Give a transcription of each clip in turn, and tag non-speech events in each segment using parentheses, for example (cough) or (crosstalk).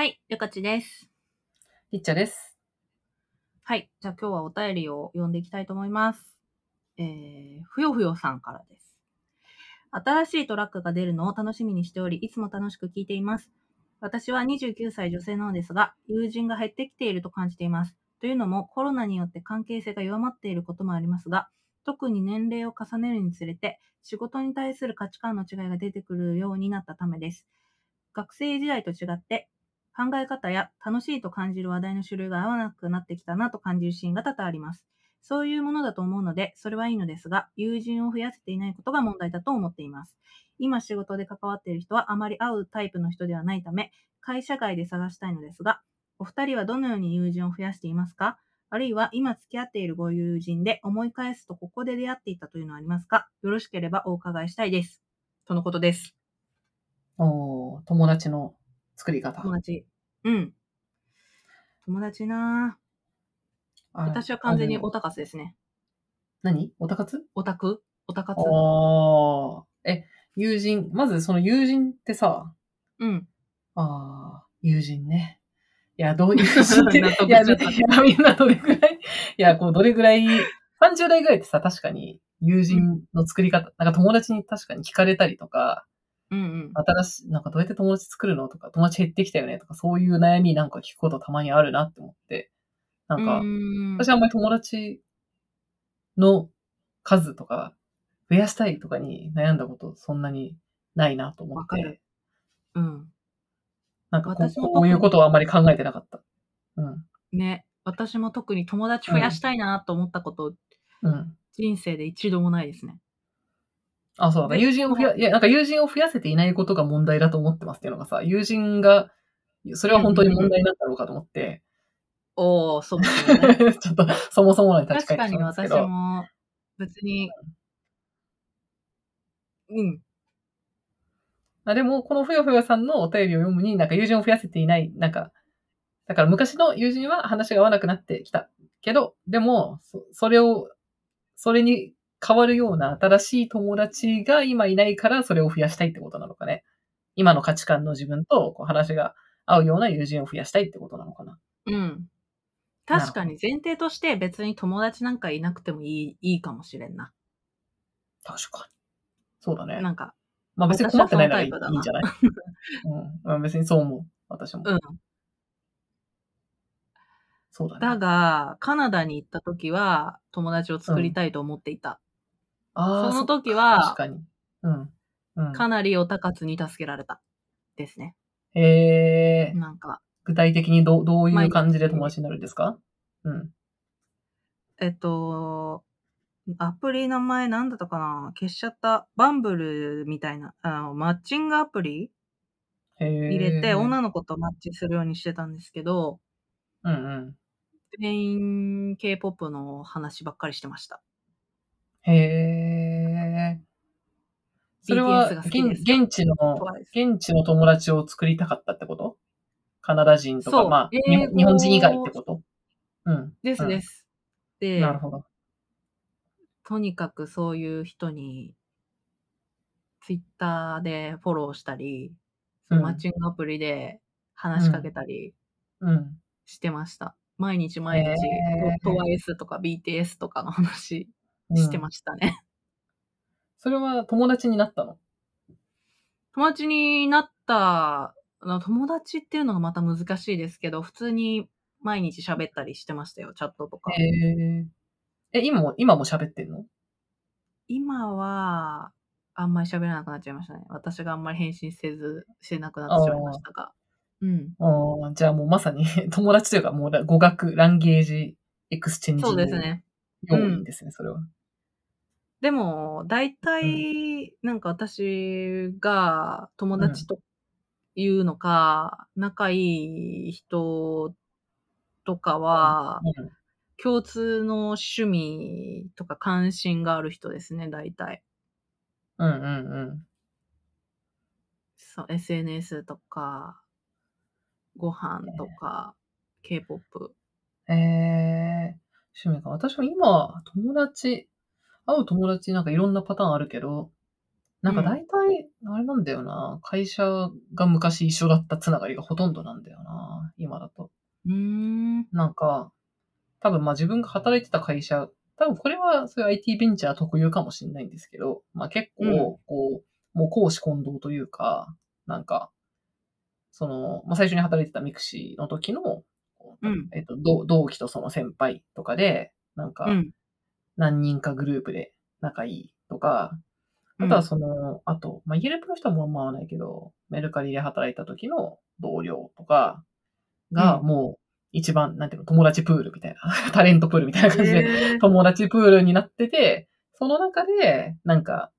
はい、ゆかちです。りっちゃです。はい、じゃあ今日はお便りを読んでいきたいと思います。えー、ふよふよさんからです。新しいトラックが出るのを楽しみにしており、いつも楽しく聞いています。私は29歳女性なのですが、友人が減ってきていると感じています。というのも、コロナによって関係性が弱まっていることもありますが、特に年齢を重ねるにつれて、仕事に対する価値観の違いが出てくるようになったためです。学生時代と違って、考え方や楽しいと感じる話題の種類が合わなくなってきたなと感じるシーンが多々あります。そういうものだと思うので、それはいいのですが、友人を増やせていないことが問題だと思っています。今仕事で関わっている人はあまり会うタイプの人ではないため、会社外で探したいのですが、お二人はどのように友人を増やしていますか？あるいは今付き合っているご友人で思い返すとここで出会っていたというのはありますか？よろしければお伺いしたいです。とのことです。おー友達の作り方。友達。うん。友達な私は完全にオタ活ですね。何？オタ活？オタク？オタ活ああ。え、友人。まずその友人ってさ、うん。ああ、友人ね。いや、どういう (laughs) 友人って、いや (laughs) みんなどれぐらい、いや、こう、どれぐらい、30代ぐらいってさ、確かに友人の作り方、なんか友達に確かに聞かれたりとか、うんうん。新しい、なんかどうやって友達作るのとか、友達減ってきたよねとか、そういう悩みなんか聞くことたまにあるなって思って、なんか、ん私はあんまり友達の数とか、増やしたいとかに悩んだことそんなにないなと思ってわかる、なんかこう私もこういうことはあんまり考えてなかった。うん。ね。私も特に友達増やしたいなと思ったこと、うん。人生で一度もないですね。あ、そうだ友人を増や、いや、なんか友人を増やせていないことが問題だと思ってますっていうのがさ、友人が、それは本当に問題なんだろうかと思って、おー、そうね。(laughs) ちょっと、そもそものに立ち確かに私ど。も、別に、うん。あでも、このふよふよさんのお便りを読むに、なんか友人を増やせていない、なんか、だから昔の友人は話が合わなくなってきたけど、でも、そそれを、それに変わるような新しい友達が今いないから、それを増やしたいってことなのかね。今の価値観の自分とこう話が合うような友人を増やしたいってことなのかな。うん。確かに前提として別に友達なんかいなくてもいいいいかもしれんな。確かに。そうだね。なんか、まあ別に困ってないならいいんじゃない？(laughs) うんうん。別にそう思う。私も。うん。そうだね。だが、カナダに行った時は友達を作りたいと思っていた。その時確は、かに。うん。うん。かなりオタ活に助けられた。ですね。へえ、なんか、具体的にどうどういう感じで友達になるんですか？うん。えっと、アプリ名前なんだったかな？消しちゃった。バンブルみたいな、あの、マッチングアプリ。入れて、女の子とマッチするようにしてたんですけど、うんうん。全員 K-POP の話ばっかりしてました。へえ。それは BTS が好きです現現地の、現地の友達を作りたかったってこと？カナダ人とか、そうまあ、英語日本日本人以外ってこと？うん。ですでうんす。で、なるほど。とにかくそういう人に、ツイッターでフォローしたり、そのうんマッチングアプリで話しかけたりうん。してました。毎日毎日、へー TWICE とか BTS とかの話うんしてましたね。それは友達になったの？友達になった、友達っていうのがまた難しいですけど、普通に毎日喋ったりしてましたよ、チャットとか。へえ。え、今も、今も喋ってんの？今は、あんまり喋らなくなっちゃいましたね。私があんまり返信せず、してなくなってしまいましたが。うん。ああ、じゃあもうまさに (laughs) 友達というかもう語学、ランゲージ、エクスチェンジそうですね。要因ですね、それは。でも、大体、なんか私が友達というのか、仲いい人とかは、うん共通の趣味とか関心がある人ですね、大体。うんうんうん。そう、SNS とか、ご飯とか、K-POP。ええ趣味か。私も今、友達、会う友達なんかいろんなパターンあるけど、なんか大体、あれなんだよな。会社が昔一緒だったつながりがほとんどなんだよな。今だと。うーん。なんか、多分まあ自分が働いてた会社、多分これはそういう IT ベンチャー特有かもしれないんですけど、まあ結構、うんこう、もう公私混同というか、なんか、その、まあ最初に働いてた mixi の時の、うんえっと、同同期とその先輩とかで、なんかう、ん。何人かグループで仲いいとか、あとはその、あと、まあ、 Yelp の人はもうあんま合わないけど、メルカリで働いた時の同僚とかが、うん。もう一番、なんていうの、友達プールみたいな、(laughs) タレントプールみたいな感じで、友達プールになってて、その中で、なんか、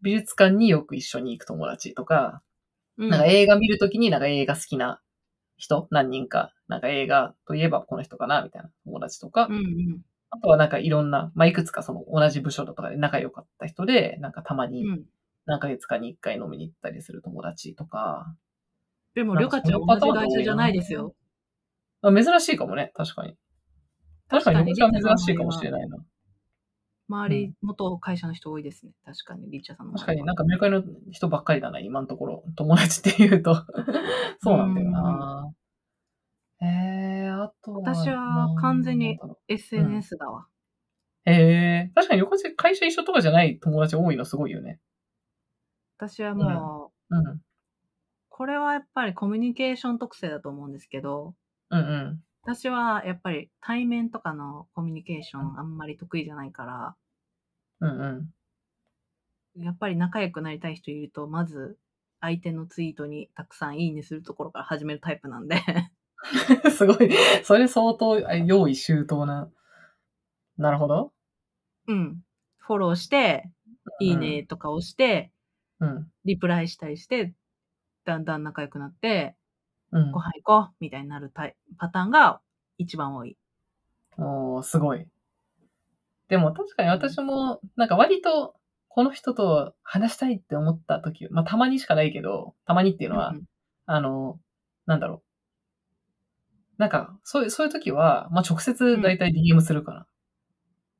美術館によく一緒に行く友達とか、うん。なんか映画見るときになんか映画好きな人、何人か、なんか映画といえばこの人かな、みたいな友達とか、うんうんあとはなんかいろんな、まあ、いくつかその同じ部署とかで仲良かった人で、なんかたまにうん。何ヶ月かに一回飲みに行ったりする友達とか、でも、りょかちゃん同じ会社じゃないですよ。あ珍しいかもね、確かに。確かに、私は珍しいかもしれないな。周り、元会社の人多いですね。確かに、リッチャーさんの。確かになんかメルカリの人ばっかりだな、今のところ。友達って言うと。(laughs) そうなんだよな。えー、あとは。私は完全に SNS だわ。う。えー、確かに横地会社一緒とかじゃない友達多いのすごいよね。私はもう、うん。これはやっぱりコミュニケーション特性だと思うんですけど、うんうん。私はやっぱり対面とかのコミュニケーションあんまり得意じゃないから、うんうん。やっぱり仲良くなりたい人いると、まず相手のツイートにたくさんいいねするところから始めるタイプなんで、(laughs) すごい。それ相当あ用意周到な。なるほど。うん。フォローして、いいねとか押して、うん。リプライしたりして、だんだん仲良くなって、うんご。飯行こうみたいになるタイパターンが一番多い。おーすごい。でも確かに私も、なんか割と、この人と話したいって思った時、まあたまにしかないけど、たまにっていうのは、うんあの、なんだろう。なんか、そういう、そういう時は、まあ直接だいたい DM するかな。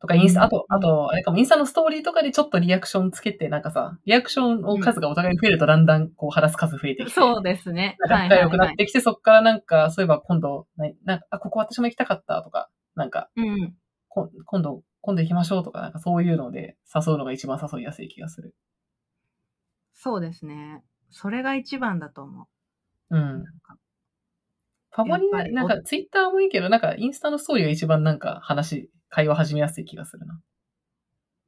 とか、インスタ、あと、うんあと、あれかも、インスタのストーリーとかでちょっとリアクションつけて、なんかさ、リアクションの数がお互い増えるとだんだん、こう、話す数増えてきて。そうですね。仲良くなってきて、そっからなんか、そういえば今度、ななんか、あ、ここ私も行きたかったとか、なんか。うん。こ今度、今度行きましょうとか、なんかそういうので誘うのが一番誘いやすい気がする。そうですね。それが一番だと思うんう。。なんかファボリア、やっぱりなんかツイッターもいいけど、なんかインスタのストーリーが一番なんか話、会話始めやすい気がするな。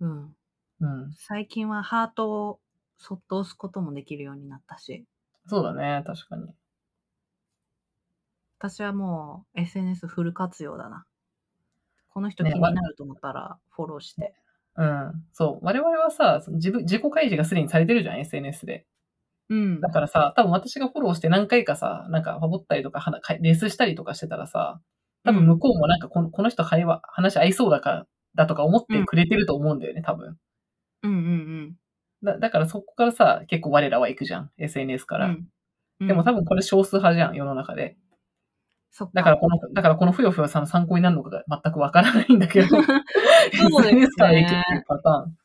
うん。うん。最近はハートをそっと押すこともできるようになったし、そうだね、確かに。私はもう SNS フル活用だな。この人気ねになると思ったらフォローして。うん。そう。我々はさ、自分、自己開示がすでにされてるじゃん、SNS で。うんだ。からさ、多分私がフォローして何回かさ、なんかファボったりとか、はレスしたりとかしてたらさ、多分向こうもなんかこのこの人会話、話合いそうだから、だとか思ってくれてると思うんだよね、多分。うんうんだだからそこからさ、結構我らは行くじゃん、SNS かうん。ら。うんでも多分これ少数派じゃん、世の中で。そだからこの、だからこのふよふよさんの参考になるのかが全くわからないんだけど。(laughs) そうですね SNS から行くっていうパターン。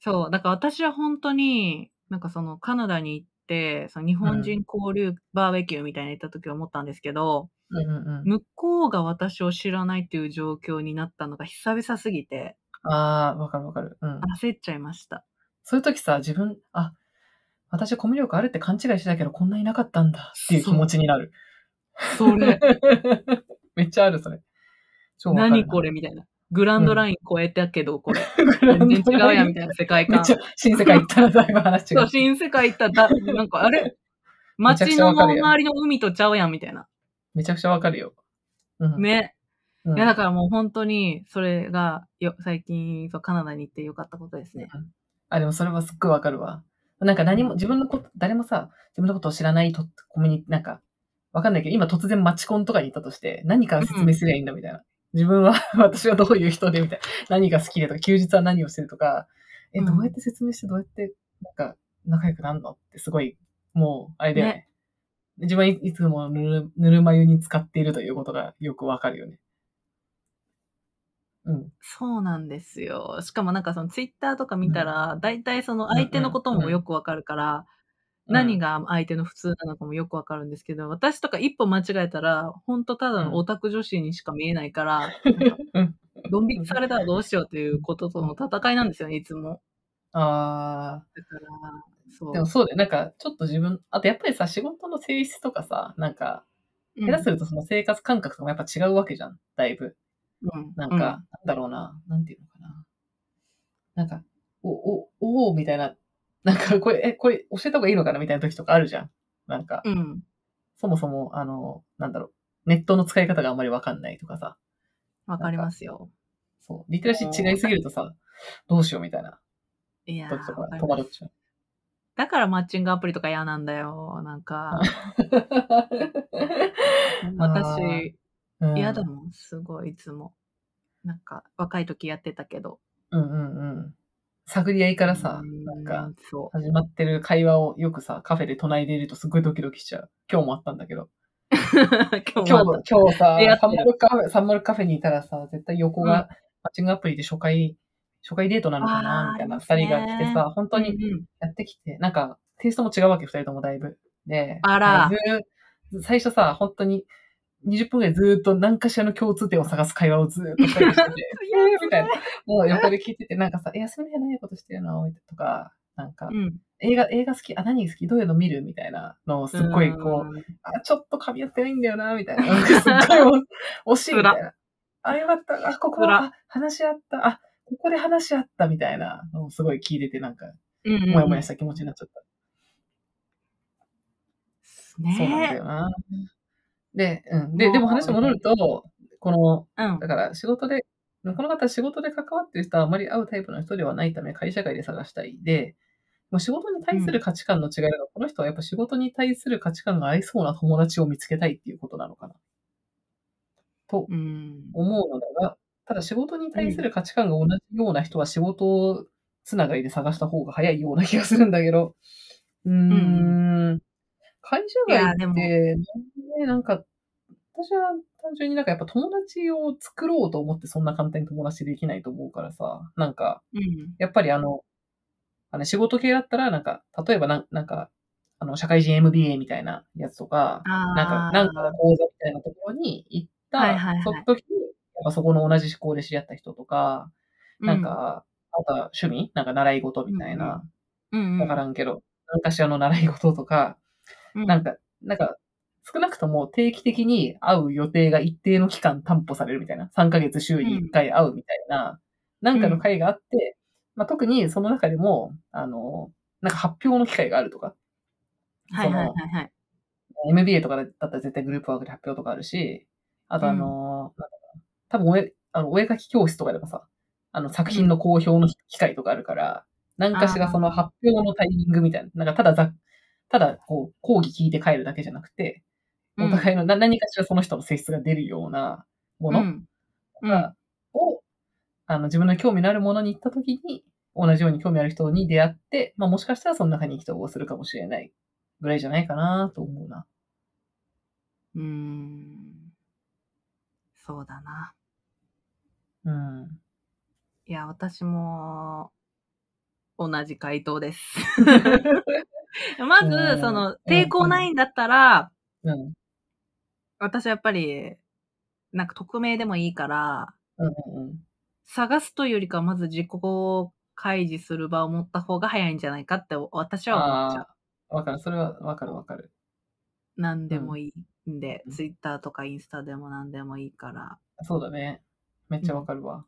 そう、だから私は本当に、なんかそのカナダに行って、その日本人交流バーベキューみたいに行った時は思ったんですけど、うんうんうん。向こうが私を知らないっていう状況になったのが久々すぎて、ああ、わかるわかる。うん。焦っちゃいました。そういう時さ、自分、あ、私コミュ力あるって勘違いしてたけど、こんなになかったんだっていう気持ちになる。それ、(laughs) めっちゃある、それ。何これみたいな。グランドライン超えたけど、これ。(laughs) 全然違うやんみたたいな世界観新世界行ったらだいぶ話違そう、う。新世界行ったらだ、(laughs) なんかあれ？街の周りの海とちゃうやんみたいな。めちゃくちゃわかるよ。うん。ね。うんいや、だからもう本当に、それがよ、最近、そう、カナダに行ってよかったことですね。あ、でもそれはすっごいわかるわ。なんか何も、自分のこと、誰もさ、自分のことを知らないと、コミュニ、なんか、わかんないけど、今突然マチコンとかに行ったとして、何から説明すりゃいいんだみたいな。自分は、(laughs) 私はどういう人でみたいな。何が好きでとか、休日は何をしてるとか、え、うんどうやって説明して、どうやって、なんか、仲良くなるのってすごい、もう、あれだよね。ね自分はいいつもぬるぬるま湯に使っているということがよくわかるよね。うん。そうなんですよ。しかもなんかそのツイッターとか見たら、大体その相手のこともよくわかるから、何が相手の普通なのかもよくわかるんですけど、私とか一歩間違えたら、ほんとただのオタク女子にしか見えないから、(laughs) うん。ドン引きされたらどうしようということとの戦いなんですよね、いつも。あだから、そあ、う。でもそうだよ。なんか、ちょっと自分、あとやっぱりさ、仕事の性質とかさ、なんか、うん下手するとその生活感覚とかもやっぱ違うわけじゃん、だいぶ。うんなんか、なんだろうな、なんていうのかな。なんか、お、お、おおみたいな、なんか、これ、え、これ教えた方がいいのかなみたいな時とかあるじゃん。なんか、うん。うん。そもそも、あの、なんだろう、ネットの使い方があんまりわかんないとかさ、わかりますよ。そう、リテラシー違いすぎるとさ、どうしようみたいないや時とか戸惑っちゃう。だからマッチングアプリとか嫌なんだよ。なんか、(laughs) 私、うん嫌だもん、すごい、いつも。なんか、若い時やってたけど。うんうんうん。探り合いからさ、うんなんか、、そ始まってる会話をよくさ、カフェで唱えているとすごいドキドキしちゃう。今日もあったんだけど。(laughs) う。今日今日、今日さサンマルカフェ、サンマルカフェにいたらさ、絶対横うんが、マッチングアプリで初回、初回デートなのかなみたいな二人が来てさ、本当た。にうんうんやってきて、なんか、テイストも違うわけ、二人ともだいぶ。で、あら最初さ、本当に、20分ぐらいずーっと何かしらの共通点を探す会話をずーっとしてて、(laughs) えーみたいな。もう横で聞いてて、なんかさ、え、休みの日は何ことしてるの？とか、なんか、うん。映画、映画好き？あ、何好き？どういうの見る？みたいなのをすっごいこう、あ、ちょっと噛み合ってないんだよな、みたいな。なんかすっごい惜 (laughs) しいみたいな。あ、よかった。あ、ここは、あ話し合った。あ、ここで話し合ったみたいなのをすごい聞いてて、なんか、もやもやした気持ちになっちゃった。ねそうなんだよな。で、うん。で、でも話戻ると、この、うんだ。から仕事で、この方は仕事で関わってる人はあまり会うタイプの人ではないため、会社外で探したい。で、もう仕事に対する価値観の違いだから、この人はやっぱ仕事に対する価値観が合いそうな友達を見つけたいっていうことなのかな。とうん。思うのだが、ただ仕事に対する価値観が同じような人は仕事つながりで探した方が早いような気がするんだけど、うーん、会社外って、ね、なんか、私は単純になんかやっぱ友達を作ろうと思ってそんな簡単に友達できないと思うからさ、なんか、うん。やっぱりあの、あの仕事系だったらなんか、例えばなんなんか、あの、社会人 MBA みたいなやつとか、あなんか、なんかの講座みたいなところに行った、はいはいはい。その時に、やっぱそこの同じ思考で知り合った人とか、なん、か、あとは趣味なんか習い事みたいな、うんうん、わからんけど、なんかしらの習い事とか、うん、なんか、なんか、少なくとも定期的に会う予定が一定の期間担保されるみたいな、3ヶ月週に1回会うみたいな、なんかの会があって、まあ、特にその中でも、あの、なんか発表の機会があるとか、はいはいはいはい。MBA とかだったら絶対グループワークで発表とかあるし、あとあの、うな多分お絵、あの、お絵描き教室とかでもさ、あの、作品の公表の機会とかあるから、何かしらその発表のタイミングみたいな、なんかただざ、ただ、こう、講義聞いて帰るだけじゃなくて、お互いのな何かしらその人の性質が出るようなものが、を、あの、自分の興味のあるものに行った時に、同じように興味ある人に出会って、まあもしかしたらその中に意気投合するかもしれないぐらいじゃないかなと思うな。うーん。そうだな。うん。いや、私も、同じ回答です。(laughs) まうず、んその、抵抗ないんだったら、うん。私はやっぱり、なんか匿名でもいいから、うんうんうん。探すというよりかは、まず自己開示する場を持った方が早いんじゃないかって私は思っちゃう。わかる。それはわかるわかる。何でもいいんで、うんツイッターとかインスタでも何でもいいから、そうだね。めっちゃわかるわ。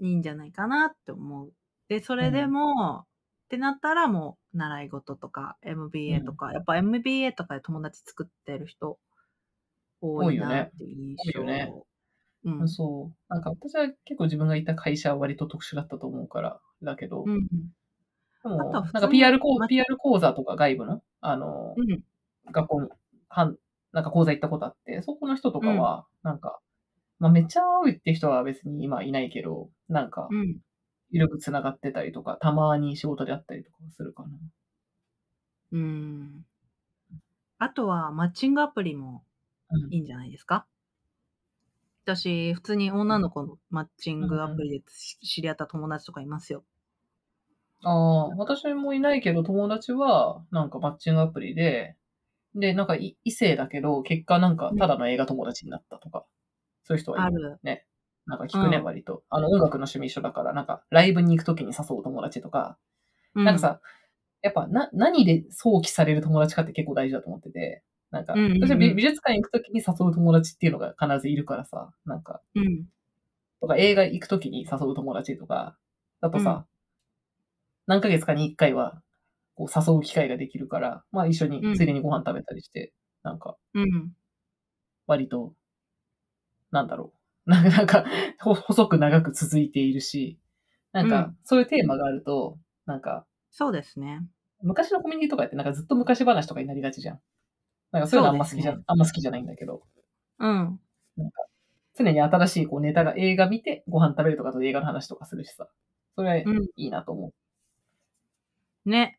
いいんじゃないかなって思う。で、それでも、ってなったらもう、習い事とか MBA とか、やっぱ MBA とかで友達作ってる人多いなっていう印象。多いよねうん。そう。なんか私は結構自分がいた会社は割と特殊だったと思うから、だけど、うん。でも、なんか PR 講ま PR 講座とか外部の、あの、うん。学校に、はん、なんか講座行ったことあって、そこの人とかは、なんか、まあめっちゃ会うって人は別に今いないけど、なんか、うん。緩く繋がってたりとか、たまに仕事で会ったりとかするかな。うん。あとは、マッチングアプリもうんいいんじゃないですか？私、普通に女の子のマッチングアプリでし知り合った友達とかいますよ。ああ、私もいないけど、友達は、なんかマッチングアプリで、で、なんかい異性だけど、結果なんかただの映画友達になったとか、そういう人はいる。ね。なんか聞くね、うん割と。あの、音楽の趣味一緒だから、なんか、ライブに行くときに誘う友達とか、うなんか、さ、やっぱ、な、何で想起される友達かって結構大事だと思ってて、なんか、うんうんうん私は美美術館行くときに誘う友達っていうのが必ずいるからさ、なんか、うん。とか映画行くときに誘う友達とか、だとさ、何ヶ月かに一回は、こう誘う機会ができるから、まあ一緒にうん、ついでにご飯食べたりして、なんか、うん。割と、なんだろう。(laughs) なんか、細く長く続いているし、なんかうん、そういうテーマがあると、なんか、そうですね。昔のコミュニティとかってなんかずっと昔話とかになりがちじゃん。なんかそういうのあんま好きじゃ、ねあんま好きじゃないんだけど、うん。なんか、常に新しいこうネタが映画見てご飯食べるとかと映画の話とかするしさ、それはうんいいなと思う。ね。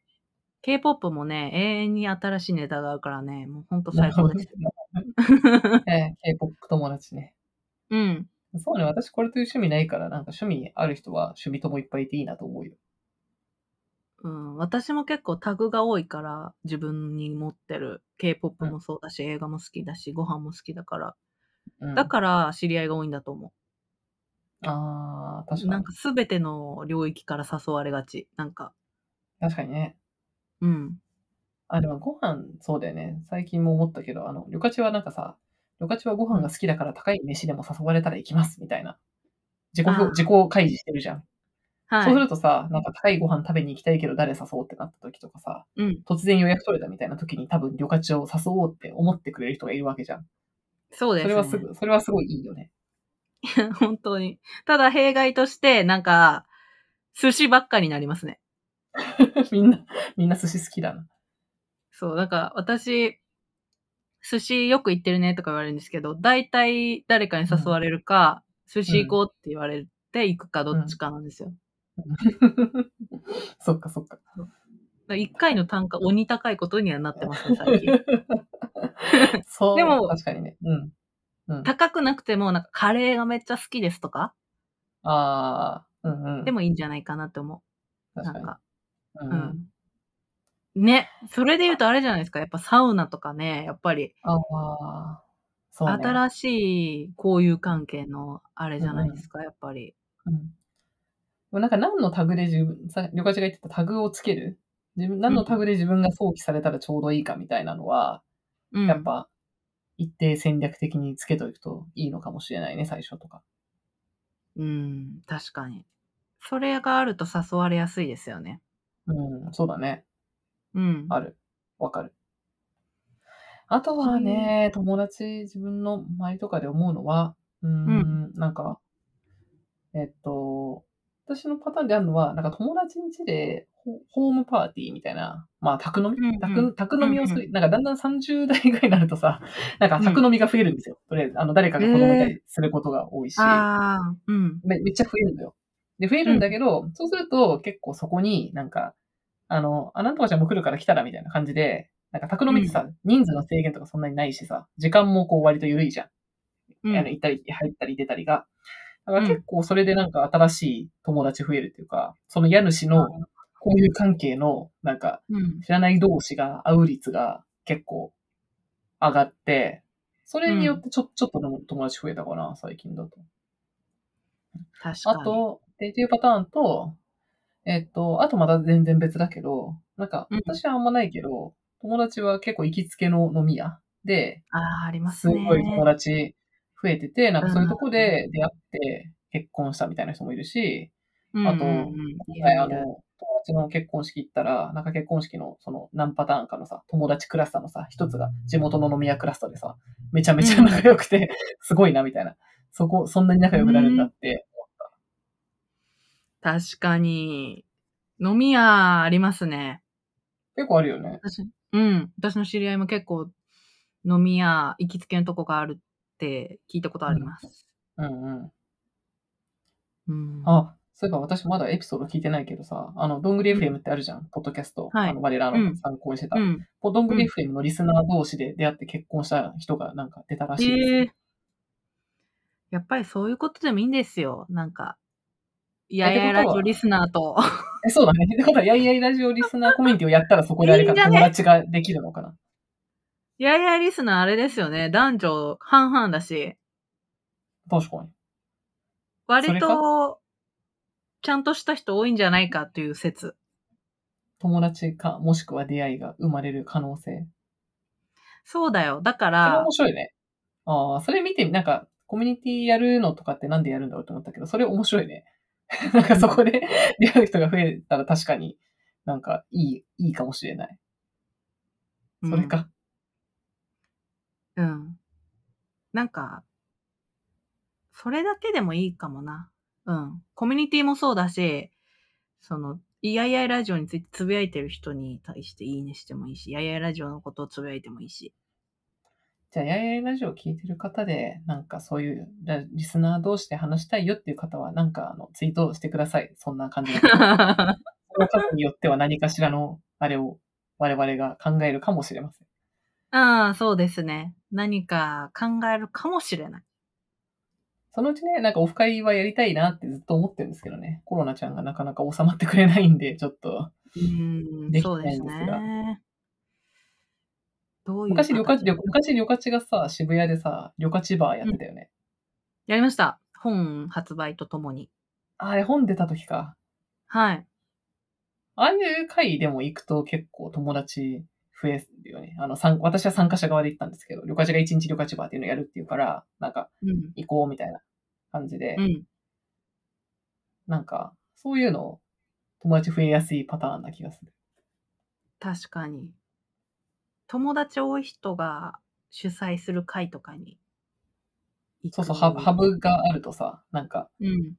K-POP もね、永遠に新しいネタがあるからね、もうほんと最高ですよ。(laughs) ええ K-POP 友達ね。うん。そうね、私これという趣味ないから、なんか趣味ある人は趣味ともいっぱいいていいなと思うよ。うん、私も結構タグが多いから、自分に持ってる K-POP もそうだし、映画も好きだし、ご飯も好きだから。うん、だから知り合いが多いんだと思ああ、確う。かになん。かすべての領域から誘われがち。なんか、確かにね。うん。あ、でもご飯、そうだよね。最近も思ったけど、あの、旅客はなんかさ、旅客はご飯が好きだから高い飯でも誘われたら行きます、みたいな。自己あー自己開示してるじゃん。はい。そうするとさ、なんか高いご飯食べに行きたいけど誰誘おうってなった時とかさ、うん。突然予約取れたみたいな時に多分旅客を誘おうって思ってくれる人がいるわけじゃん。そうです、ね。それはすぐ、それはすごいいいよね。(laughs) 本当に。ただ弊害として、なんか、寿司ばっかになりますね。(laughs) みんな、みんな寿司好きだな。そう、なんか私、寿司よく行ってるねとか言われるんですけど、大体誰かに誘われるか、寿司行こうって言われて行くかどっちかなんですよ。(laughs) そっかそっか。1回の単価鬼高いことにはなってますね、(laughs) 最近。そう、でも確かにね。うん。うん、高くなくても、なんかカレーがめっちゃ好きですとか、ああ、うんうん。でもいいんじゃないかなって思う。確かに。なんか、うんうん。ね、それで言うとあれじゃないですか？やっぱサウナとかね、やっぱりああ、そうね。新しい交友関係のあれじゃないですか、やっぱり。うん。でもなんか何のタグで自分、さ、りょかちが言ってたタグをつける？自分、何のタグで自分が想起されたらちょうどいいかみたいなのは、うん。やっぱ、一定戦略的につけとくといいのかもしれないね、最初とか。うん、確かに。それがあると誘われやすいですよね。うん、そうだね。うん。ある。わかる。あとはね、友達、自分の周りとかで思うのは、うーん、なんか、えっと、私のパターンであるのは、なんか友達ん家でホホームパーティーみたいな、まあ、宅飲み、うんうん宅宅飲みをする、うんなんかだんだん30代ぐらいになるとさ、なんか宅飲みが増えるんですよ。とりあえず、あの、誰かが子供いたりすることが多いし、ああ、うん。めめっちゃ増えるのよ。で、増えるんだけど、そうすると結構そこになんか、あの、あ、なんとかちゃんも来るから来たらみたいな感じで、なんか宅飲みってさ、人数の制限とかそんなにないしさ、時間もこう割と緩いじゃん。うんあの行ったり、入ったり出たりが。だから結構それでなんか新しい友達増えるっていうか、その家主のこういう関係のなんかうん。知らない同士が会う率が結構上がって、それによってちょ,、ちょっとの友達増えたかな、最近だと。確かに。あと、でっていうパターンと、えっと、あとまた全然別だけど、なんか、うん私はあんまないけど、友達は結構行きつけの飲み屋で、ああ、ありますすね。ごい友達増えてて、なんかそういうとこで出会って結婚したみたいな人もいるし、あとうんうんうんいはい、あの、友達の結婚式行ったら、なんか結婚式のその何パターンかのさ、友達クラスターのさ、一つが地元の飲み屋クラスターでさ、めちゃめちゃ仲良くて、すごいなみたいな。そこ、そんなに仲良くなるんだって。確かに。飲み屋ありますね。結構あるよね。私、うん。私の知り合いも結構飲み屋行きつけのとこがあるって聞いたことあります。うんうん。うん。あ、そういえば私まだエピソード聞いてないけどさ、あの、どんぐり FM ってあるじゃん、ポッドキャスト。はいあの、我らの参考にしてた。うん。どんぐり FM のリスナー同士で出会って結婚した人がなんか出たらしいですよ。ええやっぱりそういうことでもいいんですよ。なんか、ややラジオリスナーと。え、そうだね。ってことは、やいやいラジオリスナーコミュニティをやったらそこであれか、友達ができるのかな。ややリスナーあれですよね。男女半々だし、確かに。割と、ちゃんとした人多いんじゃないかっていう説。友達か、もしくは出会いが生まれる可能性。そうだよ。だかそれら面、白いね。ああ、それ見てみ、なんか、コミュニティやるのとかってなんでやるんだろうと思ったけど、それ面白いね。(laughs) なんかそこで (laughs) 出会う人が増えたら確かになんかいい、いいかもしれない。それか。うん。うん。なんか、それだけでもいいかもな。うん。コミュニティもそうだし、その、いやいやいラジオについてつぶやいてる人に対していいねしてもいいし、いやいやいラジオのことをつぶやいてもいいし。じゃあ、やややラジオを聞いてる方で、なんかそういうラリスナー同士で話したいよっていう方は、なんかあのツイートしてください。そんな感じのこと。(laughs) その方によっては何かしらのあれを我々が考えるかもしれません。ああ、そうですね。何か考えるかもしれない。そのうちね、なんかオフ会はやりたいなってずっと思ってるんですけどね。コロナちゃんがなかなか収まってくれないんで、ちょっと。うーん、できないんですがね。どういう昔、旅形客、旅昔、旅客がさ、渋谷でさ、旅客バーやってたよね。やりました。本発売とともに。あれ、本出た時か。はい。ああいう会でも行くと結構友達増えるよね。あの、参私は参加者側で行ったんですけど、旅客が一日旅客バーっていうのをやるっていうから、なんか、うん。行こうみたいな感じで、うん。なんか、そういうの、友達増えやすいパターンな気がする。確かに。友達多い人が主催する会とかに。そうそう、ハブハブがあるとさ、なんか、うん。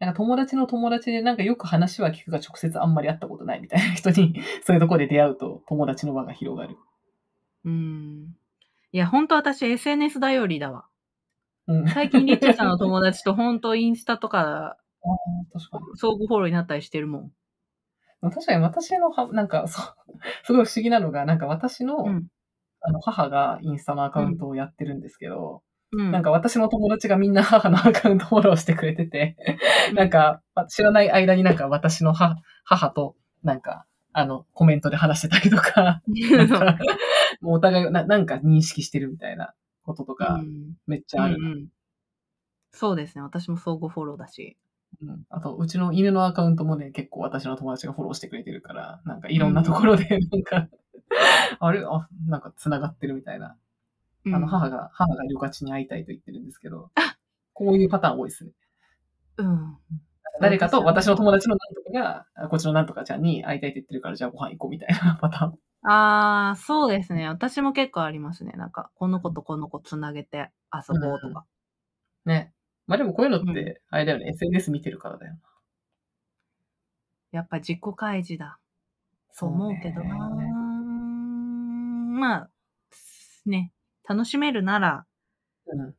なんか友達の友達でなんかよく話は聞くが直接あんまり会ったことないみたいな人に、(laughs) そういうところで出会うと友達の輪が広がる。うん。いや、本当私 SNS 頼りだわ。うん。最近リッチャさんの友達と本当インスタとか (laughs) 確かに。相互フォローになったりしてるもん。確かに私のは、なんか、そう、すごい不思議なのが、なんか私の、うん。あの、母がインスタのアカウントをやってるんですけど、うん。なんか私の友達がみんな母のアカウントフォローしてくれてて、なんか、ま知らない間になんか私の母母と、なんか、あの、コメントで話してたりとか、(laughs) なんか、もうお互いななんか認識してるみたいなこととかう、んめっちゃあるな。うんうんそうですね。私も相互フォローだし。うんあと、うちの犬のアカウントもね、結構私の友達がフォローしてくれてるから、なんかいろんなところで、なんか、あれ？あ、なんか繋がってるみたいな。あの、母が、母が旅客地に会いたいと言ってるんですけど、こういうパターン多いですね。うん。誰かと私の友達のなんとかが、あこっちのなんとかちゃんに会いたいと言ってるから、じゃあご飯行こうみたいなパターン。ああ、そうですね。私も結構ありますね。なんか、この子とこの子つなげて遊ぼうとか。ね。まあでもこういうのっうんて、あれだよね、SNS 見てるからだよな。やっぱ自己開示だ。そう思うけどな。ねまあ、ね、楽しめるならうん。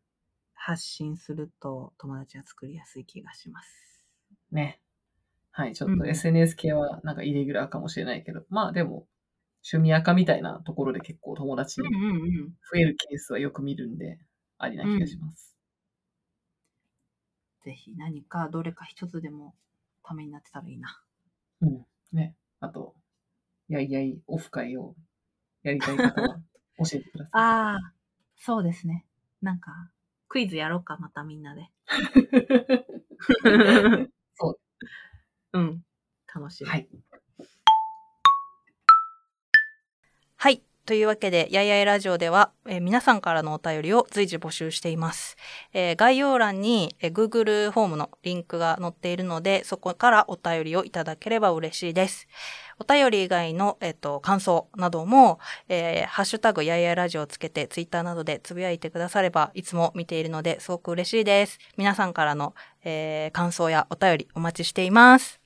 発信すると友達は作りやすい気がします。ね。はい、ちょっとうん SNS 系はなんかイレギュラーかもしれないけど、まあでも、趣味赤みたいなところで結構友達増うんうんうん。えるケースはよく見るんで、ありな気がします。ぜひ何かどれか一つでもためになってたらいいな。うん。ね。あと、やいやいオフ会をやりたい方は教えてください。(laughs) ああ、そうですね。なんか、クイズやろうか、またみんなで。(laughs) そう。うん。楽しい。はい。はい。というわけで、やいやいラジオでは、えー皆さんからのお便りを随時募集しています。えー概要欄に、えー Google フォームのリンクが載っているので、そこからお便りをいただければ嬉しいです。お便り以外の、えっ、と、感想なども、えーハッシュタグやいやいラジオをつけて、ツイッターなどでつぶやいてくだされば、いつも見ているので、すごく嬉しいです。皆さんからの、えー感想やお便りお待ちしています。